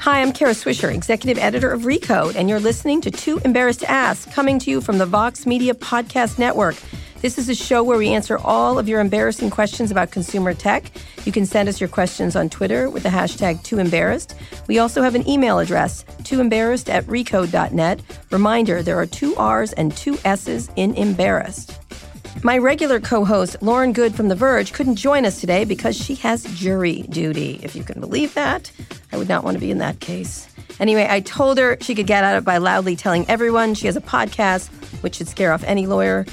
Hi, I'm Kara Swisher, executive editor of Recode, and you're listening to Too Embarrassed to Ask, coming to you from the Vox Media Podcast Network. This is a show where we answer all of your embarrassing questions about consumer tech. You can send us your questions on Twitter with the hashtag TooEmbarrassed. We also have an email address, tooembarrassed at recode.net. Reminder, there are two R's and two S's in embarrassed. My regular co host, Lauren Goode from The Verge, couldn't join us today because she has jury duty. If you can believe that, I would not want to be in that case. Anyway, I told her she could get out of it by loudly telling everyone she has a podcast, which should scare off any lawyer.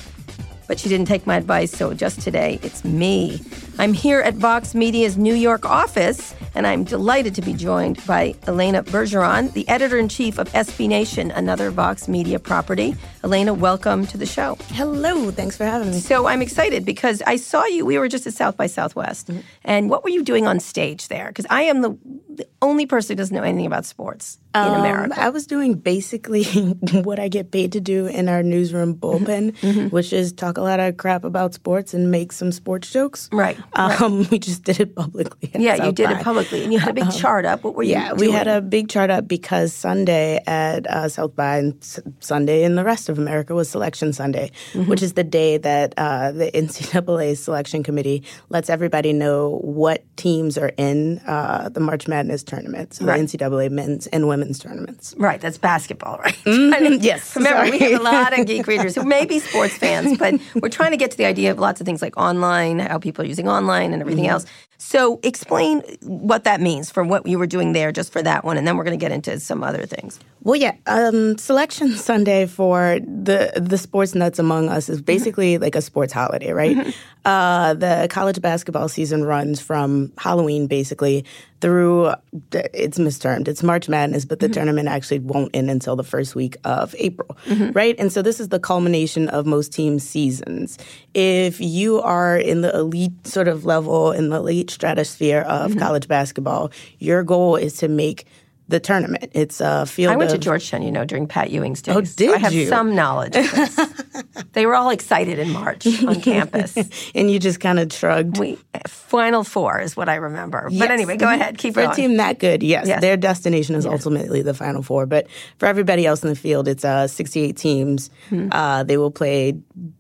But she didn't take my advice, so just today, it's me. I'm here at Vox Media's New York office, and I'm delighted to be joined by Elena Bergeron, the editor in chief of SB Nation, another Vox Media property. Elena, welcome to the show. Hello, thanks for having me. So I'm excited because I saw you. We were just at South by Southwest, mm-hmm. and what were you doing on stage there? Because I am the, the, only person who doesn't know anything about sports um, in America. I was doing basically what I get paid to do in our newsroom bullpen, mm-hmm. mm-hmm. which is talk a lot of crap about sports and make some sports jokes. Right. Um, right. We just did it publicly. Yeah, South you did by. it publicly, and you had a big um, chart up. What were you? Yeah, doing? we had a big chart up because Sunday at uh, South by and S- Sunday in the rest of America was Selection Sunday, mm-hmm. which is the day that uh, the NCAA selection committee lets everybody know what teams are in uh, the March Madness tournament, so right. the NCAA men's and women's tournaments. Right, that's basketball, right? Mm-hmm. yes. Remember, sorry. we have a lot of geek readers who may be sports fans, but we're trying to get to the idea of lots of things like online, how people are using online, and everything mm-hmm. else. So, explain what that means for what you were doing there, just for that one, and then we're going to get into some other things. Well, yeah, um, Selection Sunday for the the sports nuts among us is basically like a sports holiday, right? Mm-hmm. Uh, the college basketball season runs from Halloween basically through it's mistermed it's March Madness, but the mm-hmm. tournament actually won't end until the first week of April, mm-hmm. right? And so this is the culmination of most teams' seasons. If you are in the elite sort of level in the elite stratosphere of mm-hmm. college basketball, your goal is to make the tournament. It's a field. I went of, to Georgetown, you know, during Pat Ewing's days. Oh, did so I have you? some knowledge. Of this. they were all excited in March on campus, and you just kind of shrugged. We Final Four is what I remember. Yes. But anyway, go ahead, keep for going. a team that good. Yes, yes. their destination is yes. ultimately the Final Four. But for everybody else in the field, it's uh, 68 teams. Hmm. Uh, they will play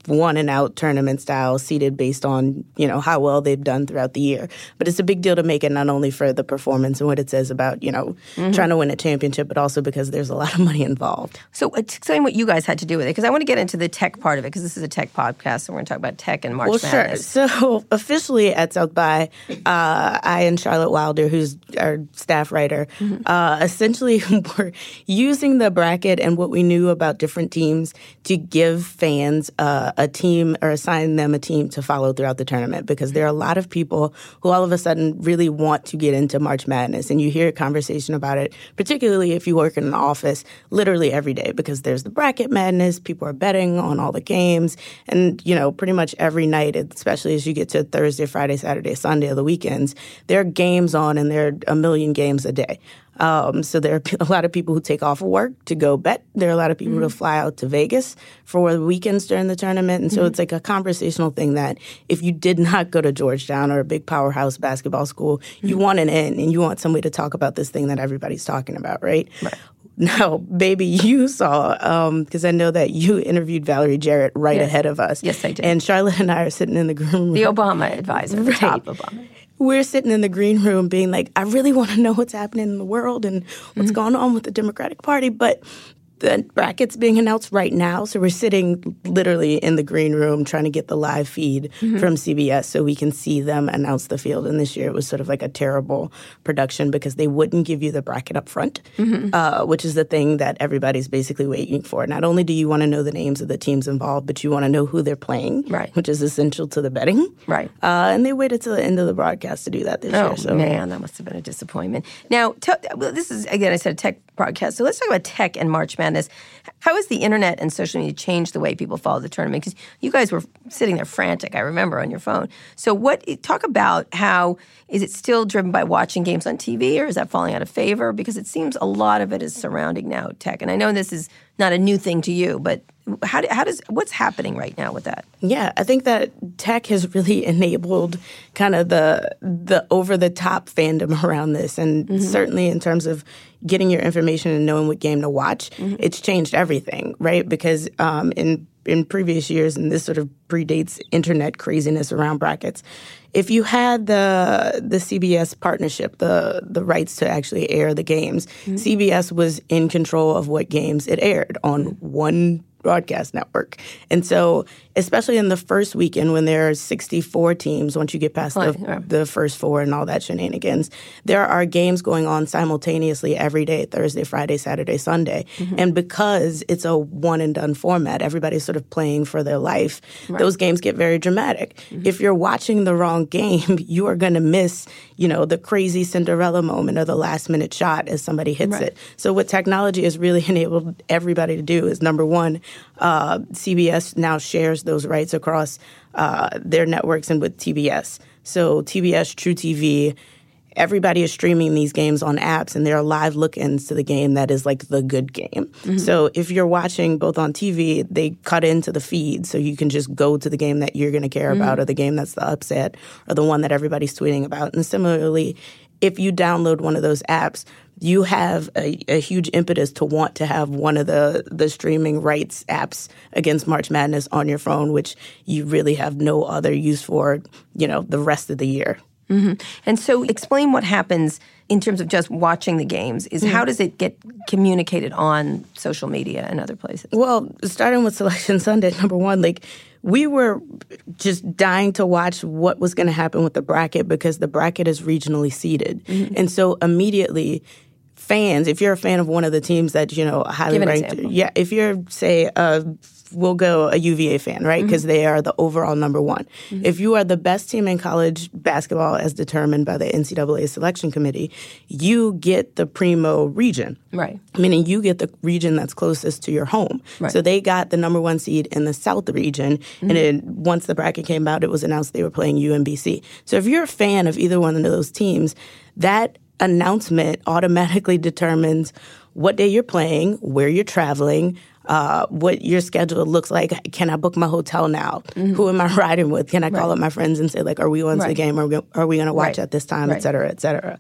one and out tournament style, seeded based on you know how well they've done throughout the year. But it's a big deal to make it not only for the performance and what it says about you know mm-hmm. Trying to win a championship, but also because there's a lot of money involved. So explain what you guys had to do with it, because I want to get into the tech part of it, because this is a tech podcast, so we're going to talk about tech and March well, Madness. sure. So officially at South by, uh, I and Charlotte Wilder, who's our staff writer, mm-hmm. uh, essentially were using the bracket and what we knew about different teams to give fans uh, a team or assign them a team to follow throughout the tournament, because there are a lot of people who all of a sudden really want to get into March Madness, and you hear a conversation about it particularly if you work in an office, literally every day because there's the bracket madness. People are betting on all the games. And, you know, pretty much every night, especially as you get to Thursday, Friday, Saturday, Sunday, the weekends, there are games on and there are a million games a day. Um, so there are a lot of people who take off work to go bet. There are a lot of people mm-hmm. who fly out to Vegas for the weekends during the tournament. And so mm-hmm. it's like a conversational thing that if you did not go to Georgetown or a big powerhouse basketball school, mm-hmm. you want an in and you want somebody to talk about this thing that everybody's talking about, right? Right. Now, baby, you saw because um, I know that you interviewed Valerie Jarrett right yes. ahead of us. Yes, I did. And Charlotte and I are sitting in the room. The Obama advisor, right. the top Obama we're sitting in the green room being like, I really want to know what's happening in the world and what's mm-hmm. going on with the Democratic Party, but the brackets being announced right now. So we're sitting literally in the green room trying to get the live feed mm-hmm. from CBS so we can see them announce the field. And this year it was sort of like a terrible production because they wouldn't give you the bracket up front, mm-hmm. uh, which is the thing that everybody's basically waiting for. Not only do you want to know the names of the teams involved, but you want to know who they're playing, right. which is essential to the betting. Right. Uh, and they waited till the end of the broadcast to do that this oh, year. So. man, that must have been a disappointment. Now, t- well, this is, again, I said tech broadcast. So let's talk about tech and March Madness. How has the internet and social media changed the way people follow the tournament? Because you guys were sitting there frantic, I remember, on your phone. So, what talk about how is it still driven by watching games on TV, or is that falling out of favor? Because it seems a lot of it is surrounding now tech, and I know this is not a new thing to you, but how, how does what's happening right now with that? Yeah, I think that tech has really enabled kind of the the over the top fandom around this, and mm-hmm. certainly in terms of getting your information and knowing what game to watch, mm-hmm. it's changed everything, right? Because um, in in previous years, and this sort of predates internet craziness around brackets. If you had the the CBS partnership, the the rights to actually air the games, mm-hmm. CBS was in control of what games it aired on one broadcast network. And so, especially in the first weekend when there are 64 teams, once you get past the, yeah. the first four and all that shenanigans, there are games going on simultaneously every day Thursday, Friday, Saturday, Sunday. Mm-hmm. And because it's a one and done format, everybody's sort of playing for their life, right. those games get very dramatic. Mm-hmm. If you're watching the wrong game, you are going to miss, you know, the crazy Cinderella moment or the last minute shot as somebody hits right. it. So, what technology has really enabled everybody to do is number one, uh, CBS now shares those rights across uh, their networks and with TBS. So TBS, truTV, everybody is streaming these games on apps, and there are live look-ins to the game that is like the good game. Mm-hmm. So if you're watching both on TV, they cut into the feed, so you can just go to the game that you're going to care mm-hmm. about, or the game that's the upset, or the one that everybody's tweeting about. And similarly, if you download one of those apps, you have a, a, huge impetus to want to have one of the the streaming rights apps against March Madness on your phone, which you really have no other use for, you know, the rest of the year. Mm-hmm. And so, explain what happens in terms of just watching the games. Is mm-hmm. how does it get communicated on social media and other places? Well, starting with Selection Sunday, number one, like we were just dying to watch what was going to happen with the bracket because the bracket is regionally seeded. Mm-hmm. And so immediately fans, if you're a fan of one of the teams that, you know, highly ranked, example. yeah, if you're say uh, we'll go a UVA fan, right? Because mm-hmm. they are the overall number one. Mm-hmm. If you are the best team in college basketball as determined by the NCAA selection committee, you get the primo region. Right. Meaning you get the region that's closest to your home. Right. So they got the number one seed in the South region. Mm-hmm. And then once the bracket came out, it was announced they were playing UMBC. So if you're a fan of either one of those teams, that announcement automatically determines what day you're playing, where you're traveling, uh, what your schedule looks like. Can I book my hotel now? Mm-hmm. Who am I riding with? Can I call right. up my friends and say like, are we going right. to the game? Are we, are we going to watch right. at this time, et cetera, et cetera?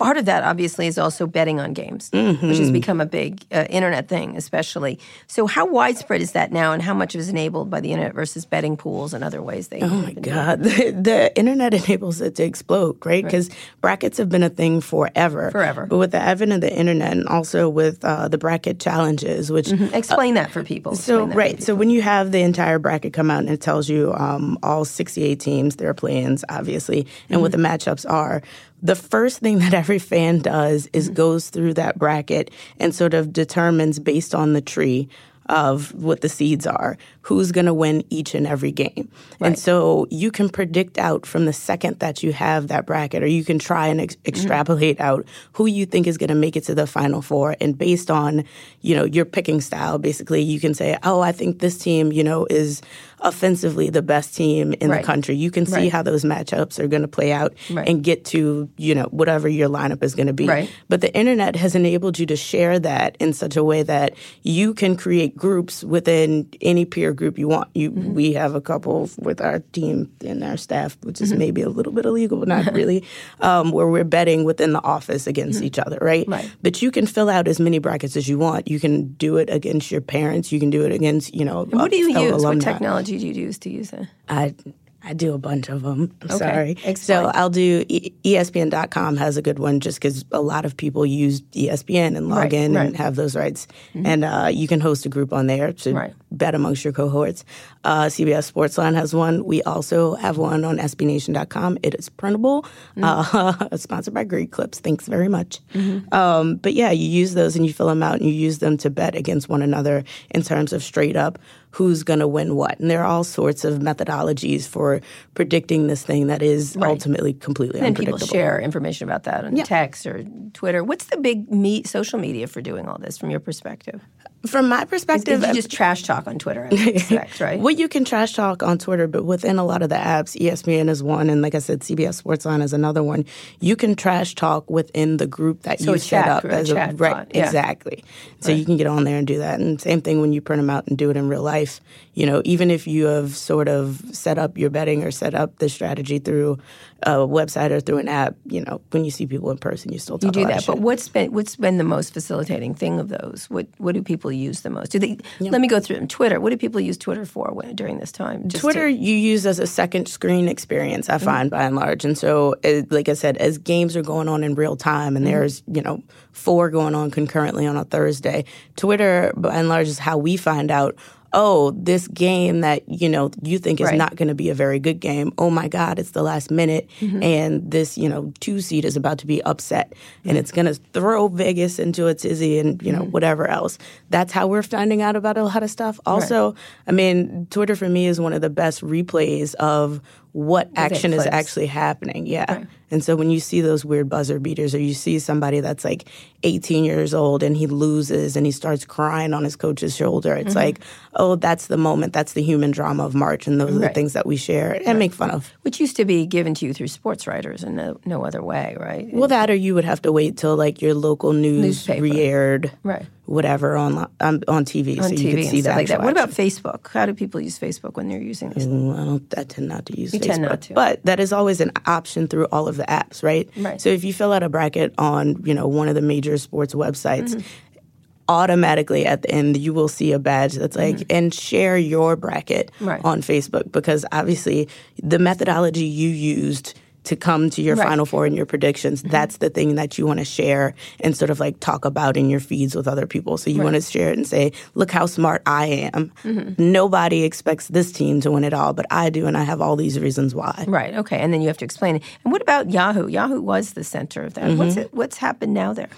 Part of that obviously is also betting on games, mm-hmm. which has become a big uh, internet thing, especially. So, how widespread is that now, and how much is enabled by the internet versus betting pools and other ways they? Oh my God, the, the, internet enables it to explode, right? Because right. brackets have been a thing forever, forever. But with the advent of the internet, and also with uh, the bracket challenges, which mm-hmm. explain uh, that for people. So, right, people. so when you have the entire bracket come out and it tells you um, all 68 teams, their plans, obviously, and mm-hmm. what the matchups are the first thing that every fan does is mm-hmm. goes through that bracket and sort of determines based on the tree of what the seeds are, who's going to win each and every game. Right. And so you can predict out from the second that you have that bracket, or you can try and ex- mm-hmm. extrapolate mm-hmm. out who you think is going to make it to the final four. And based on, you know, your picking style, basically you can say, oh, I think this team, you know, is offensively the best team in right. the country. You can see right. how those matchups are going to play out right. and get to, you know, whatever your lineup is going to be. But the internet has enabled you to share that in such a way that you can create groups within any peer group you want. You mm-hmm. we have a couple with our team and our staff, which is mm-hmm. maybe a little bit illegal, but not really, um, where we're betting within the office against mm-hmm. each other, right? Right. But you can fill out as many brackets as you want. You can do it against your parents. You can do it against, you know, what do you use? Alumni. What technology you use to use it? I I do a bunch of them. Okay. Sorry. Explain. So I'll do ESPN.com has a good one just because a lot of people use ESPN and log right, in right. and have those rights. Mm-hmm. And uh, you can host a group on there to right. bet amongst your cohorts. Uh, CBS Sportsline has one. We also have one on SBNation.com. It is printable, mm-hmm. uh, sponsored by Great Clips. Thanks very much. Mm-hmm. Um, but yeah, you use those and you fill them out and you use them to bet against one another in terms of straight up who's going to win what. And there are all sorts of methodologies for predicting this thing that is right. ultimately completely and unpredictable. people share information about that on yeah. text or Twitter. What's the big me- social media for doing all this from your perspective? From my perspective, you uh, just trash talk on Twitter, I expect, right? well, you can trash talk on Twitter, but within a lot of the apps, ESPN is one, and like I said, CBS Sportsline is another one. You can trash talk within the group that So you set chat up group, a as a right, yeah. exactly. So you can get on there and do that. And same thing when you print them out and do it in real life. You know, even if you have sort of set up your betting or set up the strategy through a website or through an app, you know, when you see people in person, you still talk You do that, but what's been what's been the most facilitating thing of those? What what do people use the most? Do they? Let me go through them. Twitter. What do people use Twitter for when, during this time? Just Twitter to- you use as a second screen experience, Mm-hmm. I find by and large. And so, uh, like I said, as games are going on in real time, and Mm-hmm. there's you know four going on concurrently on a Thursday, Twitter by and large is how we find out. Oh, this game that you know you think is Right. not going to be a very good game. Oh my God, it's the last minute, Mm-hmm. and this you know two seed is about to be upset, and it's going to throw Vegas into a tizzy, and you know Mm-hmm. whatever else. That's how we're finding out about a lot of stuff. Also, I mean, Twitter for me is one of the best replays of what action is actually happening. Yeah. And so when you see those weird buzzer beaters or you see somebody that's like 18 years old and he loses and he starts crying on his coach's shoulder, Mm-hmm. it's like, oh, that's the moment. That's the human drama of March. And those are the things that we share and make fun of. which used to be given to you through sports writers and no, no other way, right? Well, that or you would have to wait till like your local news Newspaper. re-aired, Right. Whatever on on, on TV, on so TV you could see that. like that. What about Facebook? How do people use Facebook when they're using this? Mm, I don't. I tend not to use You Facebook, tend not to. but that is always an option through all of the apps, right? Right. So if you fill out a bracket on, you know, one of the major sports websites, Mm-hmm. automatically at the end you will see a badge that's like, and share your bracket Mm-hmm. Right. on Facebook because obviously the methodology you used. To come to your Right. Mm-hmm. final four and your predictions, that's the thing that you want to share and sort of like talk about in your feeds with other people. So you want to share it and say, "Look how smart I am." Mm-hmm. Nobody expects this team to win it all, but I do, and I have all these reasons why. Right. Okay. And then you have to explain it. And what about Yahoo? Yahoo was the center of that. What's Mm-hmm. it, what's happened now there?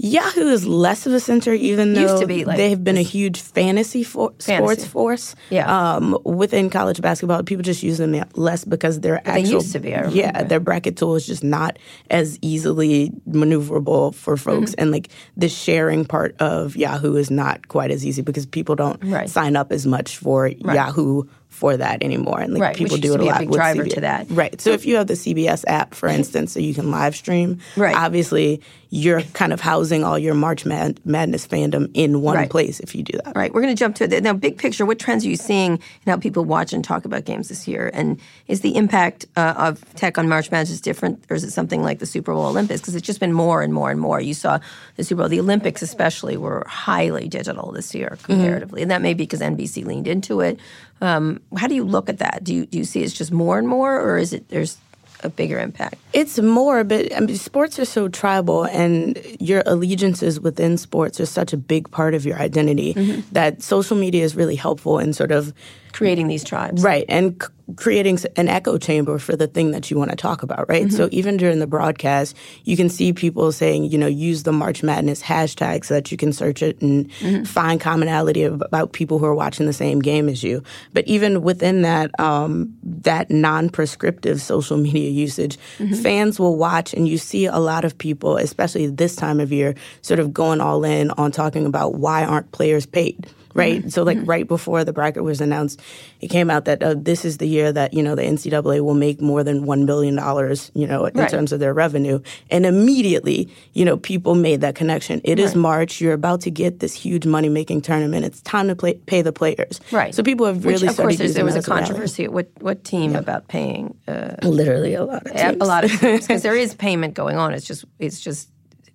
Yahoo is less of a center, even though be, like, they've been a huge fantasy for, Fantasy. sports force. Yeah. Um, within college basketball, people just use them less because their they actual used to be, yeah, their bracket tool is just not as easily maneuverable for folks, Mm-hmm. and like the sharing part of Yahoo is not quite as easy because people don't Right. sign up as much for Yahoo for that anymore, and like Right, people do it a be a lot big with driver CBS. to that. Right. So if you have the CBS app, for instance, so you can live stream, Right. obviously you're kind of housing all your March Mad- Madness fandom in one Right. place if you do that. Right. we're going to jump to it. Now, big picture, what trends are you seeing in how people watch and talk about games this year? And is the impact uh, of tech on March Madness different, or is it something like the Super Bowl Olympics? Because it's just been more and more and more. You saw the Super Bowl, the Olympics especially, were highly digital this year comparatively, and that may be because NBC leaned into it. Um, how do you look at that? Do you do you see it's just more and more, or is it there's a bigger impact? It's more, but I mean, sports are so tribal, and your allegiances within sports are such a big part of your identity Mm-hmm. that social media is really helpful in sort of Creating these tribes, Right, and c- creating an echo chamber for the thing that you want to talk about, right? So mm-hmm. even during the broadcast, you can see people saying, you know, use the March Madness hashtag so that you can search it and mm-hmm. find commonality about people who are watching the same game as you. But even within that, um, that non-prescriptive social media usage, mm-hmm. fans will watch, and you see a lot of people, especially this time of year, sort of going all in on talking about why aren't players paid right? So like right before the bracket was announced, it came out that uh, this is the year that you know the NCAA will make more than one billion dollars, you know, in Right. terms of their revenue, and immediately, you know, people made that connection. It is March. You're about to get this huge money making tournament. It's time to play, pay the players. Right. So people have really Which, of course, there was a controversy. at What what team about paying? Uh, Literally a lot of teams. a lot of teams because there is payment going on. It's just it's just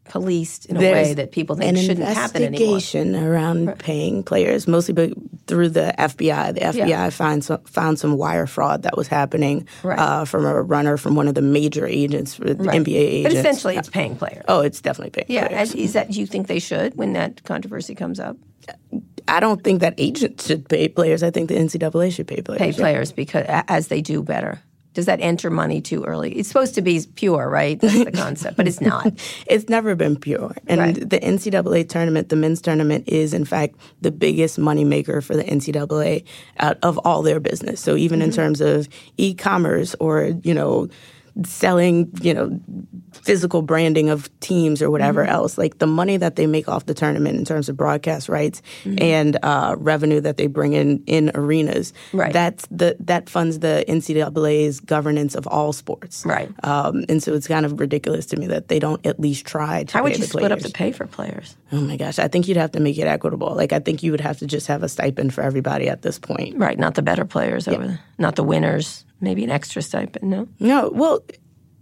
policed in a way that people think an shouldn't happen anymore. investigation around paying players, mostly through the FBI. The FBI Yeah. found some, found some wire fraud that was happening Right. uh, from a runner from one of the major agents, for the Right. NBA agents. But essentially, it's paying players. oh, it's definitely paying yeah, players. and is that do you think they should when that controversy comes up? I don't think that agents should pay players. I think the NCAA should pay players. Pay players because as they do better. Does that enter money too early? It's supposed to be pure, right? That's the concept, but it's not. It's never been pure. And Right. the NCAA tournament, the men's tournament, is in fact the biggest moneymaker for the NCAA out of all their business. So even Mm-hmm. in terms of e commerce or, you know, selling, you know, physical branding of teams or whatever Mm-hmm. else. Like the money that they make off the tournament in terms of broadcast rights and uh, revenue that they bring in in arenas. Right. That's the that funds the NCAA's governance of all sports. Right. Um, and so it's kind of ridiculous to me that they don't at least try to. How would you split up players. the pay for players? Oh my gosh, I think you'd have to make it equitable. Like I think you would have to just have a stipend for everybody at this point. Right, not the better players over the, not the winners. Maybe an extra stipend. No. No, well,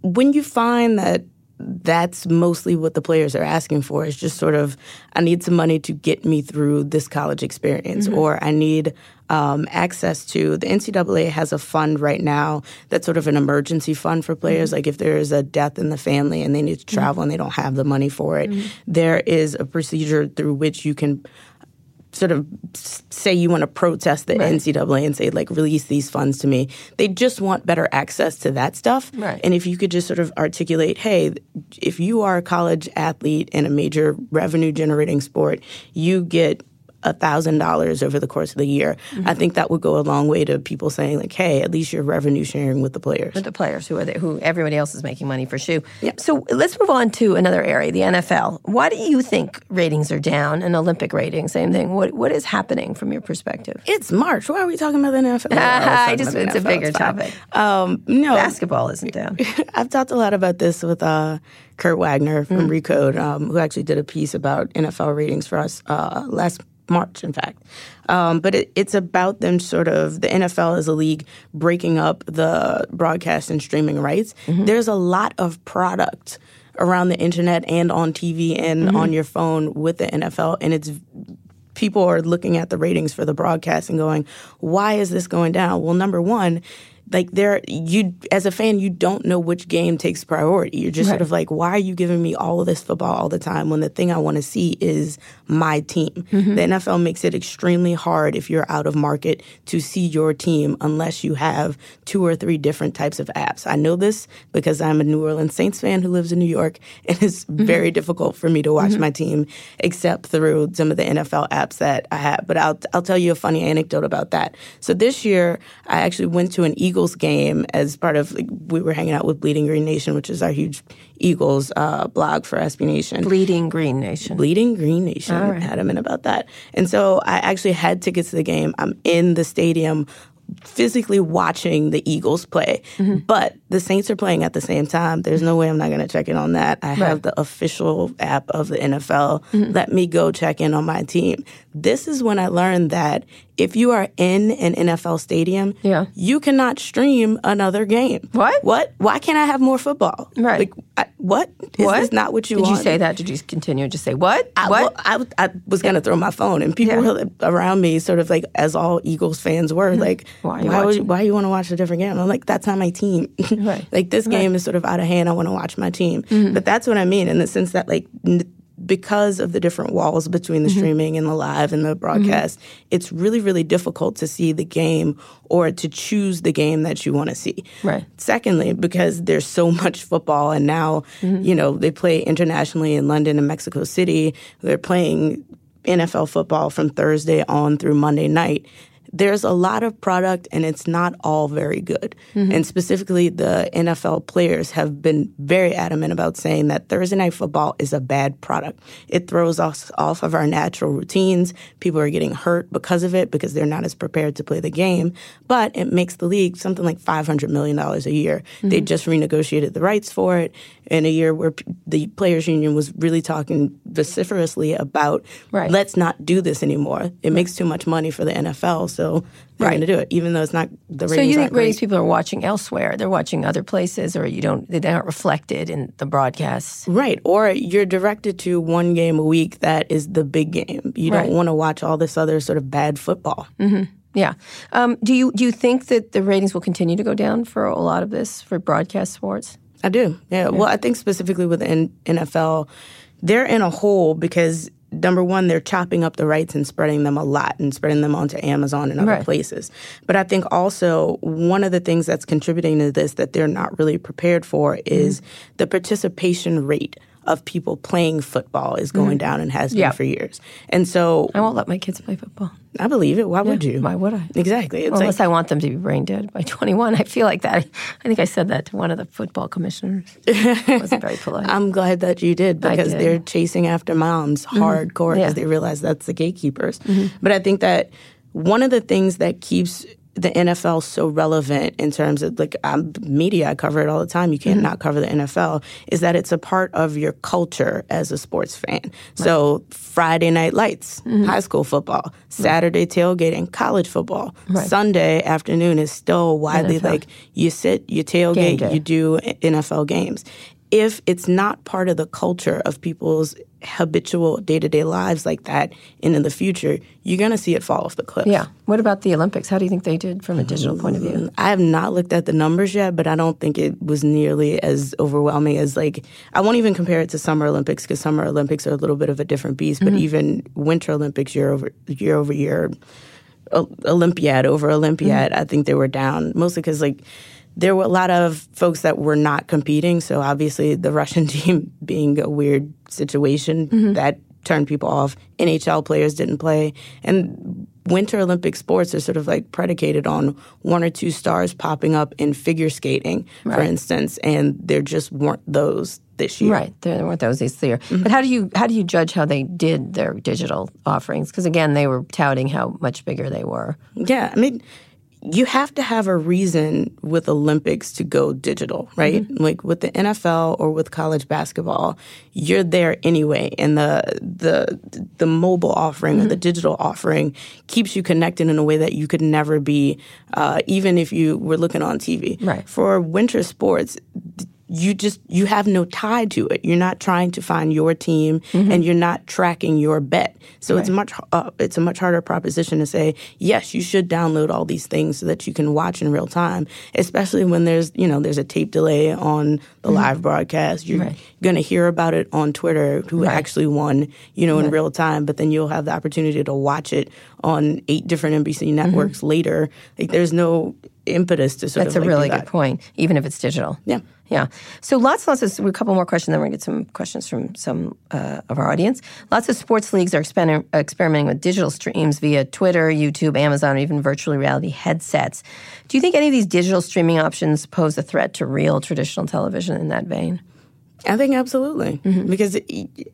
when you find that that's mostly what the players are asking for is just sort of, I need some money to get me through this college experience, mm-hmm. or I need um, access to the NCAA has a fund right now that's sort of an emergency fund for players. Mm-hmm. Like if there is a death in the family and they need to mm-hmm. travel and they don't have the money for it, there is a procedure through which you can sort of say you want to protest the NCAA and say like release these funds to me. They just want better access to that stuff. Right. And if you could just sort of articulate, hey, if you are a college athlete in a major revenue generating sport, you get thousand dollars over the course of the year. I think that would go a long way to people saying like, hey, at least you're revenue sharing with the players. With the players who are there, who everybody else is making money for shoe. So let's move on to another area, the NFL. Why do you think ratings are down and Olympic ratings? Same thing. What what is happening from your perspective? It's March. Why are we talking about the NFL? I just the it's a bigger fine. topic. Um, no, Basketball isn't down. I've talked a lot about this with uh, Kurt Wagner from Recode, um, who actually did a piece about NFL ratings for us uh, last March, in fact. Um, but it, it's about them sort of the NFL as a league breaking up the broadcast and streaming rights. There's a lot of product around the internet and on TV and on your phone with the NFL, and it's people are looking at the ratings for the broadcast and going, why is this going down? Well, number one, like there you as a fan you don't know which game takes priority. You're just sort of like why are you giving me all of this football all the time when the thing i want to see is my team? Mm-hmm. The nfl makes it extremely hard if you're out of market to see your team unless you have two or three different types of apps. I know this because i'm a new orleans saints fan who lives in new york and it's mm-hmm. very difficult for me to watch mm-hmm. my team except through some of the nfl apps that i have. But i'll, I'll tell you a funny anecdote about that. So this year i actually went to an eagles game as part of like, we were hanging out with bleeding green nation which is our huge eagles uh, blog for sb nation Bleeding Green Nation. Bleeding Green Nation. Adamant about that. And so I actually had tickets to the game. I'm in the stadium physically watching the Eagles play. But the Saints are playing at the same time. There's no way I'm not going to check in on that. I have the official app of the NFL. Let me go check in on my team. This is when I learned that if you are in an NFL stadium, Yeah. you cannot stream another game. What? What? Why can't I have more football? Right. Like, I, what? Is What? this not what you Did you say that? Did you continue to say what? I, what? well, I, I was going to throw my phone, and people Yeah. around me, sort of like, as all Eagles fans were, like, Why are you would, watching? why you want to watch a different game? I'm like, that's not my team. Right. like, this game is sort of out of hand. I want to watch my team. Mm-hmm. But that's what I mean in the sense that, like, n- because of the different walls between the Mm-hmm. streaming and the live and the broadcast, it's really, really difficult to see the game or to choose the game that you want to see. Right. Secondly, because there's so much football, and now, you know, they play internationally in London and Mexico City. They're playing NFL football from Thursday on through Monday night. There's a lot of product, and it's not all very good. Mm-hmm. And specifically, the NFL players have been very adamant about saying that Thursday night football is a bad product. It throws us off of our natural routines. People are getting hurt because of it because they're not as prepared to play the game. But it makes the league something like $500 million a year. They mm-hmm. just renegotiated the rights for it in a year where p- the players union was really talking vociferously about Right. let's not do this anymore. It makes too much money for the NFL, so they're Right. going to do it, even though it's not the ratings. so you think ratings people are watching elsewhere? They're watching other places, or you don't? They aren't reflected in the broadcasts. Right. Or you're directed to one game a week that is the big game. You Right. don't want to watch all this other sort of bad football. Yeah. Um, do you do you think that the ratings will continue to go down for a lot of this for broadcast sports? I do. Yeah. Well, I think specifically with the NFL, they're in a hole because number one, they're chopping up the rights and spreading them a lot and spreading them onto Amazon and other Right. places. But I think also one of the things that's contributing to this that they're not really prepared for is mm-hmm. the participation rate of people playing football is going mm-hmm. down and has been Yeah. for years. And so I won't let my kids play football. I believe it. Why would you? Why would I? Exactly. Well, like unless I want them to be brain dead by 21. I feel like that. I think I said that to one of the football commissioners. It wasn't very polite. I'm glad that you did because did. they're chasing after moms mm-hmm. hardcore because Yeah. they realize that's the gatekeepers. Mm-hmm. But I think that one of the things that keeps the NFL so relevant in terms of like um, media, I cover it all the time. You can't not cover the NFL. Is that it's a part of your culture as a sports fan. So Friday night lights, high school football, Saturday tailgating, college football, Sunday afternoon is still widely NFL. like you sit, you tailgate, you do NFL games. If it's not part of the culture of people's habitual day to day lives like that and in the future, you're going to see it fall off the cliff. yeah. What about the Olympics? How do you think they did from a digital point of view? Mm, I have not looked at the numbers yet, but I don't think it was nearly as overwhelming as like I won't even compare it to Summer Olympics because Summer Olympics are a little bit of a different beast. But mm-hmm. even Winter Olympics year over year over year, Olympiad over Olympiad, mm-hmm. I think they were down mostly because like there were a lot of folks that were not competing. So obviously the Russian team being a weird situation mm-hmm. that turned people off. NHL players didn't play, and Winter Olympic sports are sort of like predicated on one or two stars popping up in figure skating, for instance, and there just weren't those this year. Right, there weren't those this year. Mm-hmm. But how do you how do you judge how they did their digital offerings? Because again, they were touting how much bigger they were. Yeah, I mean, you have to have a reason with Olympics to go digital, right? Like with the NFL or with college basketball, you're there anyway, and the the the mobile offering or the digital offering keeps you connected in a way that you could never be, uh, even if you were looking on TV. Right. For winter sports. You just you have no tie to it. You're not trying to find your team, mm-hmm. and you're not tracking your bet. So it's much uh, it's a much harder proposition to say yes. You should download all these things so that you can watch in real time. Especially when there's you know there's a tape delay on the mm-hmm. live broadcast. You're Right. going to hear about it on Twitter who Right. actually won you know in real time. But then you'll have the opportunity to watch it on eight different NBC mm-hmm. networks later. Like there's no impetus to sort That's of That's a like, really good point, even if it's digital. Yeah. Yeah. So lots, lots of, a couple more questions, then we're going to get some questions from some uh, of our audience. Lots of sports leagues are exper- experimenting with digital streams via Twitter, YouTube, Amazon, or even virtual reality headsets. Do you think any of these digital streaming options pose a threat to real traditional television in that vein? I think absolutely because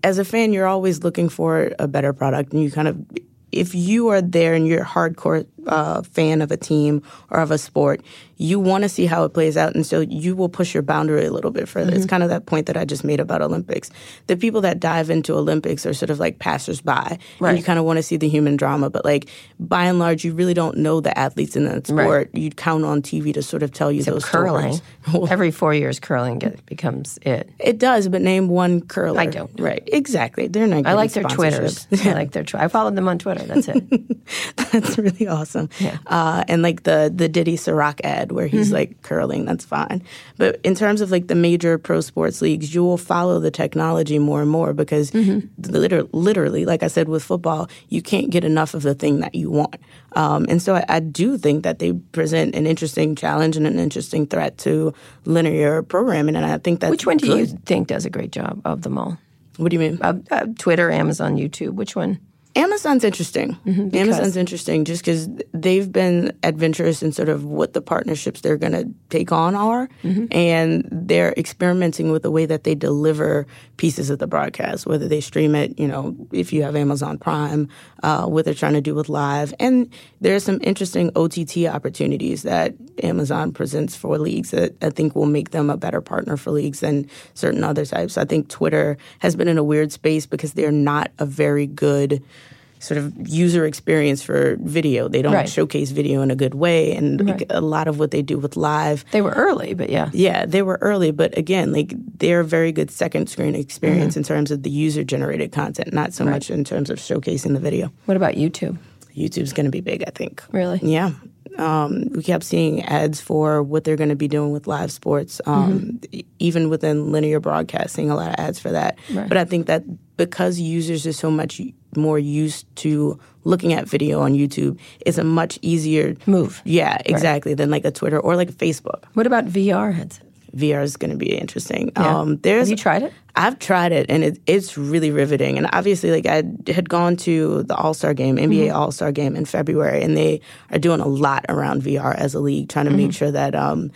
as a fan, you're always looking for a better product, and you kind of, if you are there and you're hardcore uh, fan of a team or of a sport, you want to see how it plays out, and so you will push your boundary a little bit further. It's kind of that point that I just made about Olympics. The people that dive into Olympics are sort of like passersby, Right. and you kind of want to see the human drama, but like by and large, you really don't know the athletes in that Right. sport. You'd count on TV to sort of tell you those curling. stories. Every four years, curling get, becomes it. It does, but name one curler. I don't. Right, exactly. They're not. I like their Twitters. I like their. Tw- I followed them on Twitter. That's it. That's really awesome. Uh, and like the the Diddy Sirac ad where he's like curling, that's fine. But in terms of like the major pro sports leagues, you will follow the technology more and more because liter- literally, like I said with football, you can't get enough of the thing that you want. Um, and so I, I do think that they present an interesting challenge and an interesting threat to linear programming. And I think that's Which one do you think does a great job of them all? What do you mean? Uh, uh, Twitter, Amazon, YouTube. Which one? Amazon's interesting. Mm-hmm, Amazon's interesting just because they've been adventurous in sort of what the partnerships they're going to take on are, mm-hmm. and they're experimenting with the way that they deliver pieces of the broadcast, whether they stream it, you know, if you have Amazon Prime, uh, what they're trying to do with live, and there's some interesting OTT opportunities that Amazon presents for leagues that I think will make them a better partner for leagues than certain other types. I think Twitter has been in a weird space because they're not a very good sort of user experience for video. They don't Right. showcase video in a good way, and like, a lot of what they do with live. They were early, but yeah. Yeah, they were early, but again, like they're a very good second screen experience in terms of the user generated content, not so much in terms of showcasing the video. What about YouTube? YouTube's going to be big, I think. Really? Yeah. Um, we kept seeing ads for what they're going to be doing with live sports, um, e- even within linear broadcasting, a lot of ads for that. Right. But I think that because users are so much more used to looking at video on YouTube, it's a much easier Move. Yeah, exactly, than like a Twitter or like Facebook. What about VR headsets? VR is going to be interesting. Yeah. Um, there's Have you tried it? I've tried it and it, it's really riveting. And obviously, like I had gone to the All Star game, NBA Mm-hmm. All Star game in February, and they are doing a lot around VR as a league, trying to make Mm-hmm. sure that um,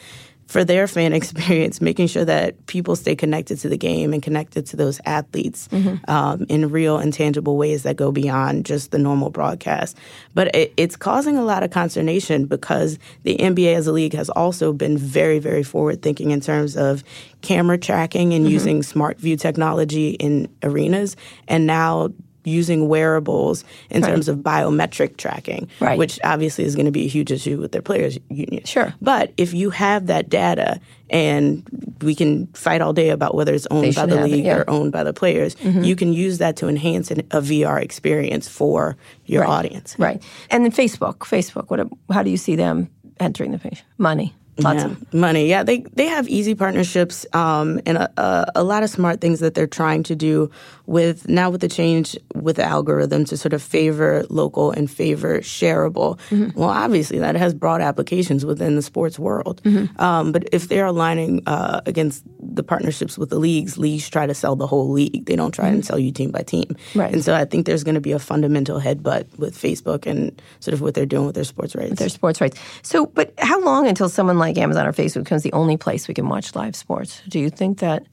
for their fan experience, making sure that people stay connected to the game and connected to those athletes Mm-hmm. um, in real and tangible ways that go beyond just the normal broadcast. But it, it's causing a lot of consternation because the NBA as a league has also been very, very forward thinking in terms of camera tracking Mm-hmm. and using smart view technology in arenas, and now using wearables in Right. terms of biometric tracking, Right. which obviously is going to be a huge issue with their players union. Sure. But if you have that data, and we can fight all day about whether it's owned by the have it, league yeah. Mm-hmm. or owned by the players, you can use that to enhance an, a VR experience for your Right. audience. Right. And then Facebook. Facebook. What? How do you see them entering the page? Money. Lots Yeah, of. money. Yeah, they they have easy partnerships um, and a, a, a lot of smart things that they're trying to do with now with the change with the algorithm to sort of favor local and favor shareable. Mm-hmm. Well, obviously that has broad applications within the sports world. Mm-hmm. Um, but if they're aligning uh, against the partnerships with the leagues, leagues try to sell the whole league. They don't try and sell you team by team. Mm-hmm. Right. And so I think there's going to be a fundamental headbutt with Facebook and sort of what they're doing with their sports rights. Their sports rights. So, but how long until someone like Amazon or Facebook becomes the only place we can watch live sports? Do you think that?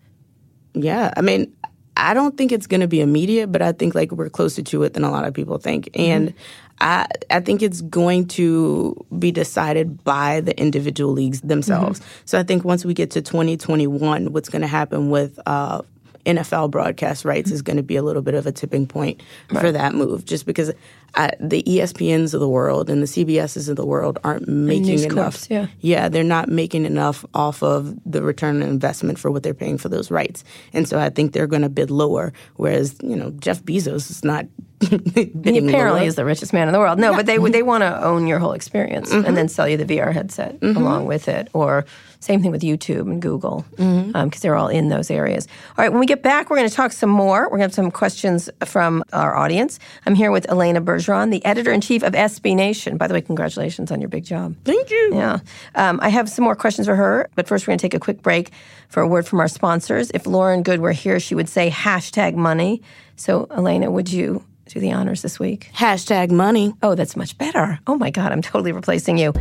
Yeah, I mean, I don't think it's going to be immediate, but I think like we're closer to it than a lot of people think, and I I think it's going to be decided by the individual leagues themselves. So I think once we get to 2021, what's going to happen with uh, NFL broadcast rights is going to be a little bit of a tipping point for that move, just because I, the ESPNs of the world and the CBSs of the world aren't making enough. Corps, yeah. Yeah, they're not making enough off of the return on investment for what they're paying for those rights. And so I think they're going to bid lower. Whereas, you know, Jeff Bezos is not He apparently is the richest man in the world. No, but they mm-hmm. they want to own your whole experience and mm-hmm. then sell you the VR headset mm-hmm. along with it. Or same thing with YouTube and Google because they're all in those areas. All right, when we get back, we're going to talk some more. We're going to have some questions from our audience. I'm here with Elena Bergeron, the editor in chief of SB Nation. By the way, congratulations on your big job. Thank you. Yeah. Um, I have some more questions for her, but first we're going to take a quick break for a word from our sponsors. If Lauren Goode were here, she would say hashtag money. So, Elena, would you do the honors this week? Hashtag money. Oh, that's much better. Oh my God, I'm totally replacing you.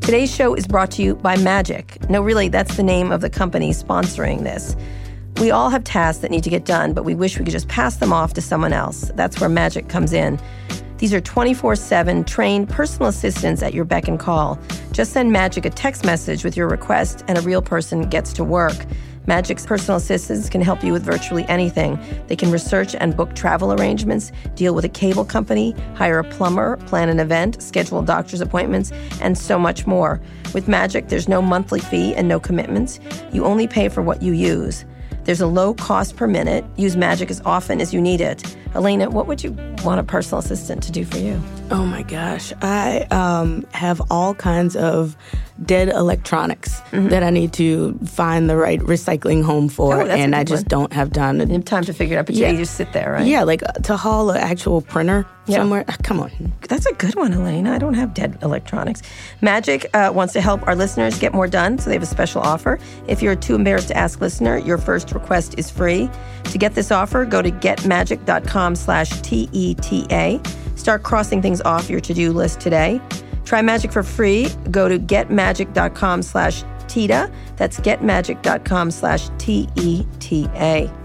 Today's show is brought to you by Magic. No, really, that's the name of the company sponsoring this. We all have tasks that need to get done, but we wish we could just pass them off to someone else. That's where Magic comes in. These are 24 7 trained personal assistants at your beck and call. Just send Magic a text message with your request, and a real person gets to work. Magic's personal assistants can help you with virtually anything. They can research and book travel arrangements, deal with a cable company, hire a plumber, plan an event, schedule doctor's appointments, and so much more. With Magic, there's no monthly fee and no commitments. You only pay for what you use. There's a low cost per minute. Use Magic as often as you need it. Elena, what would you want a personal assistant to do for you? Oh my gosh. I um, have all kinds of dead electronics that I need to find the right recycling home for, Mm-hmm. Oh, and I just one. don't have time to You have time to figure it out, but yeah, you just sit there, right? Yeah, like uh, to haul an actual printer Yeah. somewhere. ah, Come on. That's a good one, Elena. I don't have dead electronics. Magic uh, wants to help our listeners get more done, so they have a special offer. If you're too embarrassed to ask listener, your first request is free. To get this offer, go to getmagic.com slash T-E-T-A. Start crossing things off your to-do list today. Try Magic for free. Go to getmagic.com slash TITA. That's getmagic.com slash T-E-T-A.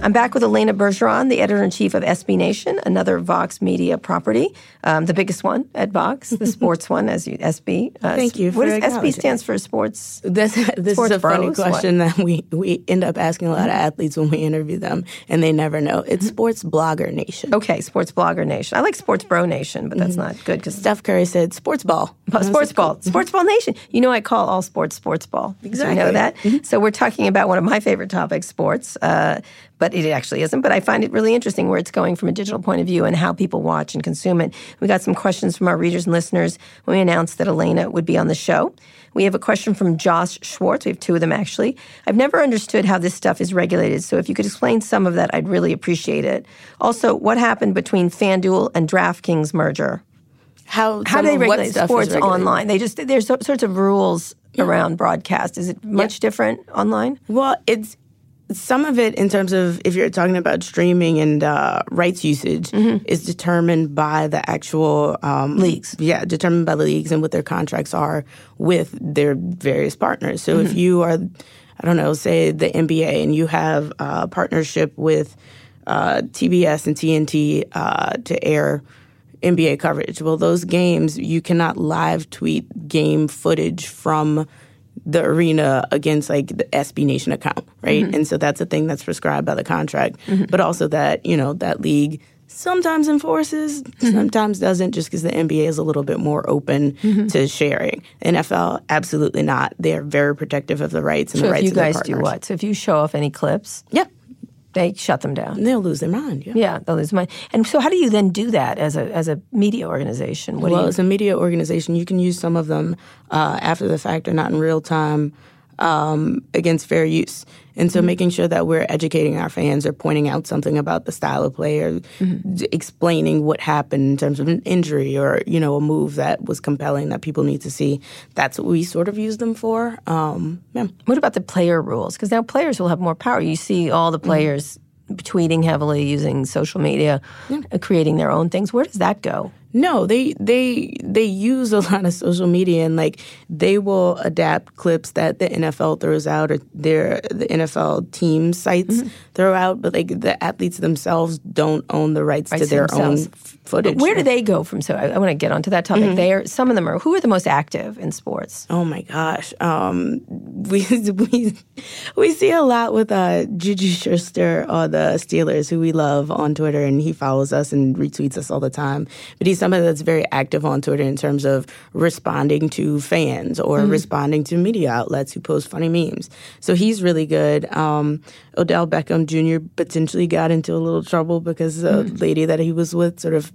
I'm back with Elena Bergeron, the editor in chief of SB Nation, another Vox Media property, um, the biggest one at Vox, the sports one, as you SB. Uh, Thank you What does SB stands for? Sports. This, this Sports is a funny bros, what? question that we, we end up asking a lot of athletes when we interview them, and they never know. It's Mm-hmm. Sports Blogger Nation. Okay, Sports Blogger Nation. I like Sports Bro Nation, but that's not good because Steph Curry said Sports Ball. sports ball, sports ball nation. You know, I call all sports sports ball. because You know that. Exactly. So we're talking about one of my favorite topics, sports. Uh, but it actually isn't. But I find it really interesting where it's going from a digital point of view and how people watch and consume it. We got some questions from our readers and listeners when we announced that Elena would be on the show. We have a question from Josh Schwartz. We have two of them actually. I've never understood how this stuff is regulated. So if you could explain some of that, I'd really appreciate it. Also, what happened between FanDuel and DraftKings merger? How, How do they regulate sports online? They just there's so, sorts of rules around broadcast. Is it much different online? Well, it's some of it in terms of if you're talking about streaming and uh, rights usage is determined by the actual um, Leagues. Yeah, determined by the leagues and what their contracts are with their various partners. So if you are, I don't know, say the NBA, and you have a partnership with uh, TBS and TNT uh, to air. NBA coverage. Well, those games you cannot live tweet game footage from the arena against like the SB Nation account, right? Mm-hmm. And so that's a thing that's prescribed by the contract, mm-hmm. but also that you know that league sometimes enforces, mm-hmm. sometimes doesn't, just because the NBA is a little bit more open to sharing. NFL, absolutely not. They are very protective of the rights and So the if rights you of their guys do what? So if you show off any clips, Yeah, they shut them down. they'll lose their mind. Yeah. Yeah, they'll lose their mind. And so, how do you then do that as a as a media organization? What well, you? as a media organization, you can use some of them uh, after the fact or not in real time um, against fair use. And so, making sure that we're educating our fans or pointing out something about the style of play or d- explaining what happened in terms of an injury or you know a move that was compelling that people need to see. That's what we sort of use them for. Um, yeah. What about the player rules? Because now players will have more power. You see all the players tweeting heavily, using social media, uh, creating their own things. Where does that go? No, they they they use a lot of social media and like they will adapt clips that the NFL throws out or their the NFL team sites throw out, but like the athletes themselves don't own the rights, to Rights to their themselves. own footage. Where do they go from? So I, I want to get onto that topic. They are some of them are. Who are the most active in sports? Oh my gosh, um, we we we see a lot with uh, Juju Schuster or the Steelers, who we love on Twitter, and he follows us and retweets us all the time. But he's somebody that's very active on Twitter in terms of responding to fans or mm-hmm. responding to media outlets who post funny memes. So he's really good. Um, Odell Beckham Jr. potentially got into a little trouble because a mm. lady that he was with sort of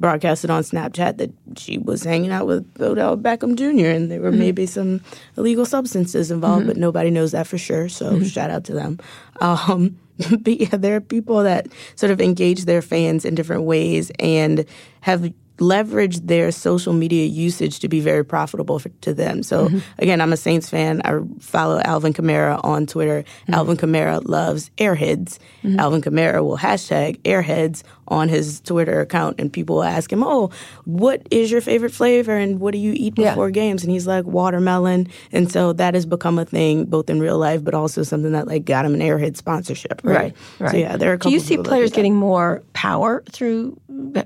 broadcasted on Snapchat that she was hanging out with Odell Beckham Jr. and there were mm-hmm. maybe some illegal substances involved, but mm-hmm. nobody knows that for sure. So shout out to them. Um, but yeah, there are people that sort of engage their fans in different ways and have leveraged their social media usage to be very profitable for, to them. So mm-hmm. again, I'm a Saints fan. I follow Alvin Kamara on Twitter. Mm-hmm. Alvin Kamara loves Airheads. Mm-hmm. Alvin Kamara will hashtag Airheads on his Twitter account, and people ask him, "Oh, what is your favorite flavor, and what do you eat Yeah. before games?" And he's like, "Watermelon." And so that has become a thing both in real life, but also something that like got him an Airhead sponsorship. Right. So yeah, there are. A Do you see players getting more power through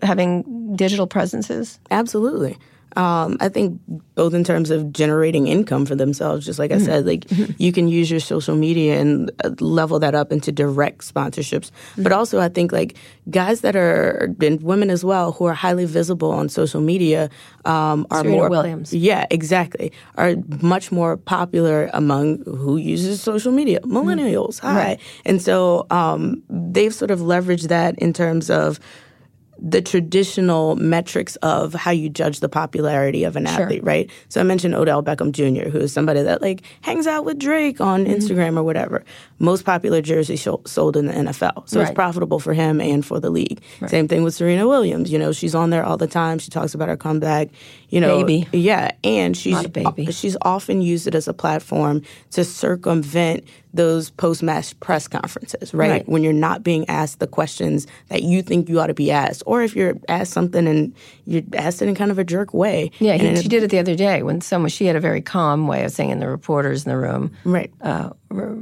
having digital presences? Absolutely. Um, I think both in terms of generating income for themselves, just like I said, like you can use your social media and uh, level that up into direct sponsorships. But also, I think like guys that are and women as well who are highly visible on social media um, are Serena more Williams. Yeah, exactly. Are much more popular among who uses social media, millennials. Hi, Right. and so um, they've sort of leveraged that in terms of the traditional metrics of how you judge the popularity of an athlete, right? So I mentioned Odell Beckham Jr., who is somebody that like hangs out with Drake on Mm-hmm. Instagram or whatever. Most popular jersey sho- sold in the NFL, so Right. it's profitable for him and for the league. Same thing with Serena Williams. You know, she's on there all the time. She talks about her comeback. You know, Baby. yeah, and she's baby. she's often used it as a platform to circumvent those post-match press conferences, right? Right. When you're not being asked the questions that you think you ought to be asked, or if you're asked something and you're asked it in kind of a jerk way. Yeah, he, it- she did it the other day when someone she had a very calm way of saying, and the reporters in the room Right. uh,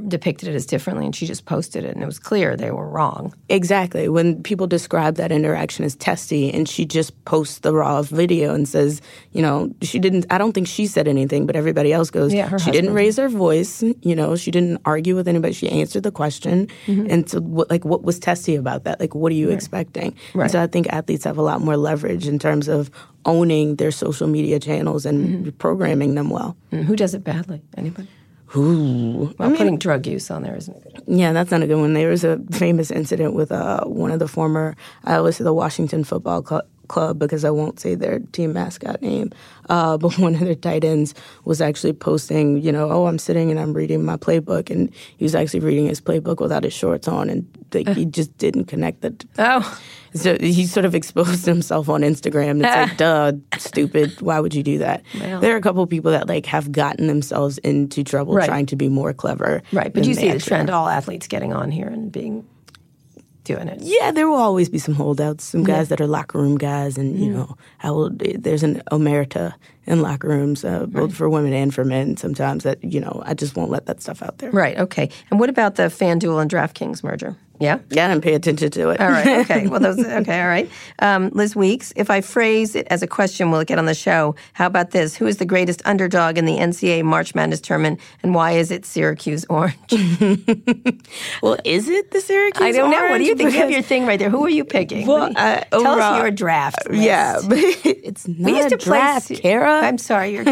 depicted it as differently, and she just posted it, and it was clear they were wrong. Exactly. When people describe that interaction as testy and she just posts the raw video and says, you know, she didn't, I don't think she said anything, but everybody else goes, Yeah, she didn't raise her voice, you know, she didn't argue with anybody. She answered the question. Mm-hmm. And so, what, like, what was testy about that? Like, what are you expecting? Right. And so, I think athletes have a lot more leverage in terms of owning their social media channels and Mm-hmm. programming them well. Mm, Who does it badly? Anybody? Ooh. Well, putting drug use on there isn't a good. Yeah, that's not a good one. There was a famous incident with uh, one of the former, I always say the Washington football Cl- club because I won't say their team mascot name. Uh, but one of their tight ends was actually posting, you know, oh, I'm sitting and I'm reading my playbook, and he was actually reading his playbook without his shorts on, and like, he just didn't connect the. Oh. So he sort of exposed himself on Instagram. It's like, duh, stupid. Why would you do that? Well. There are a couple of people that like have gotten themselves into trouble Right. trying to be more clever. Right, but you see the trend, all athletes getting on here and being doing it. Yeah, there will always be some holdouts, some guys that are locker room guys, and you know, I will. There's an omerta in locker rooms, uh, both for women and for men. Sometimes that you know, I just won't let that stuff out there. Right, okay. And what about the FanDuel and DraftKings merger? Yeah? Yeah, and pay attention to it. All right. Okay. Well, those. Okay. All right. Um, Liz Weeks. If I phrase it as a question, will it get on the show? How about this? Who is the greatest underdog in the NCAA March Madness tournament, and why is it Syracuse Orange? well, is it the Syracuse? I don't know. What do you Orange? think? You have your thing right there. Who are you picking? Well, you- uh, tell overall- us your draft. List. Yeah, but it's not We used to a draft, play. Kara. I'm sorry, your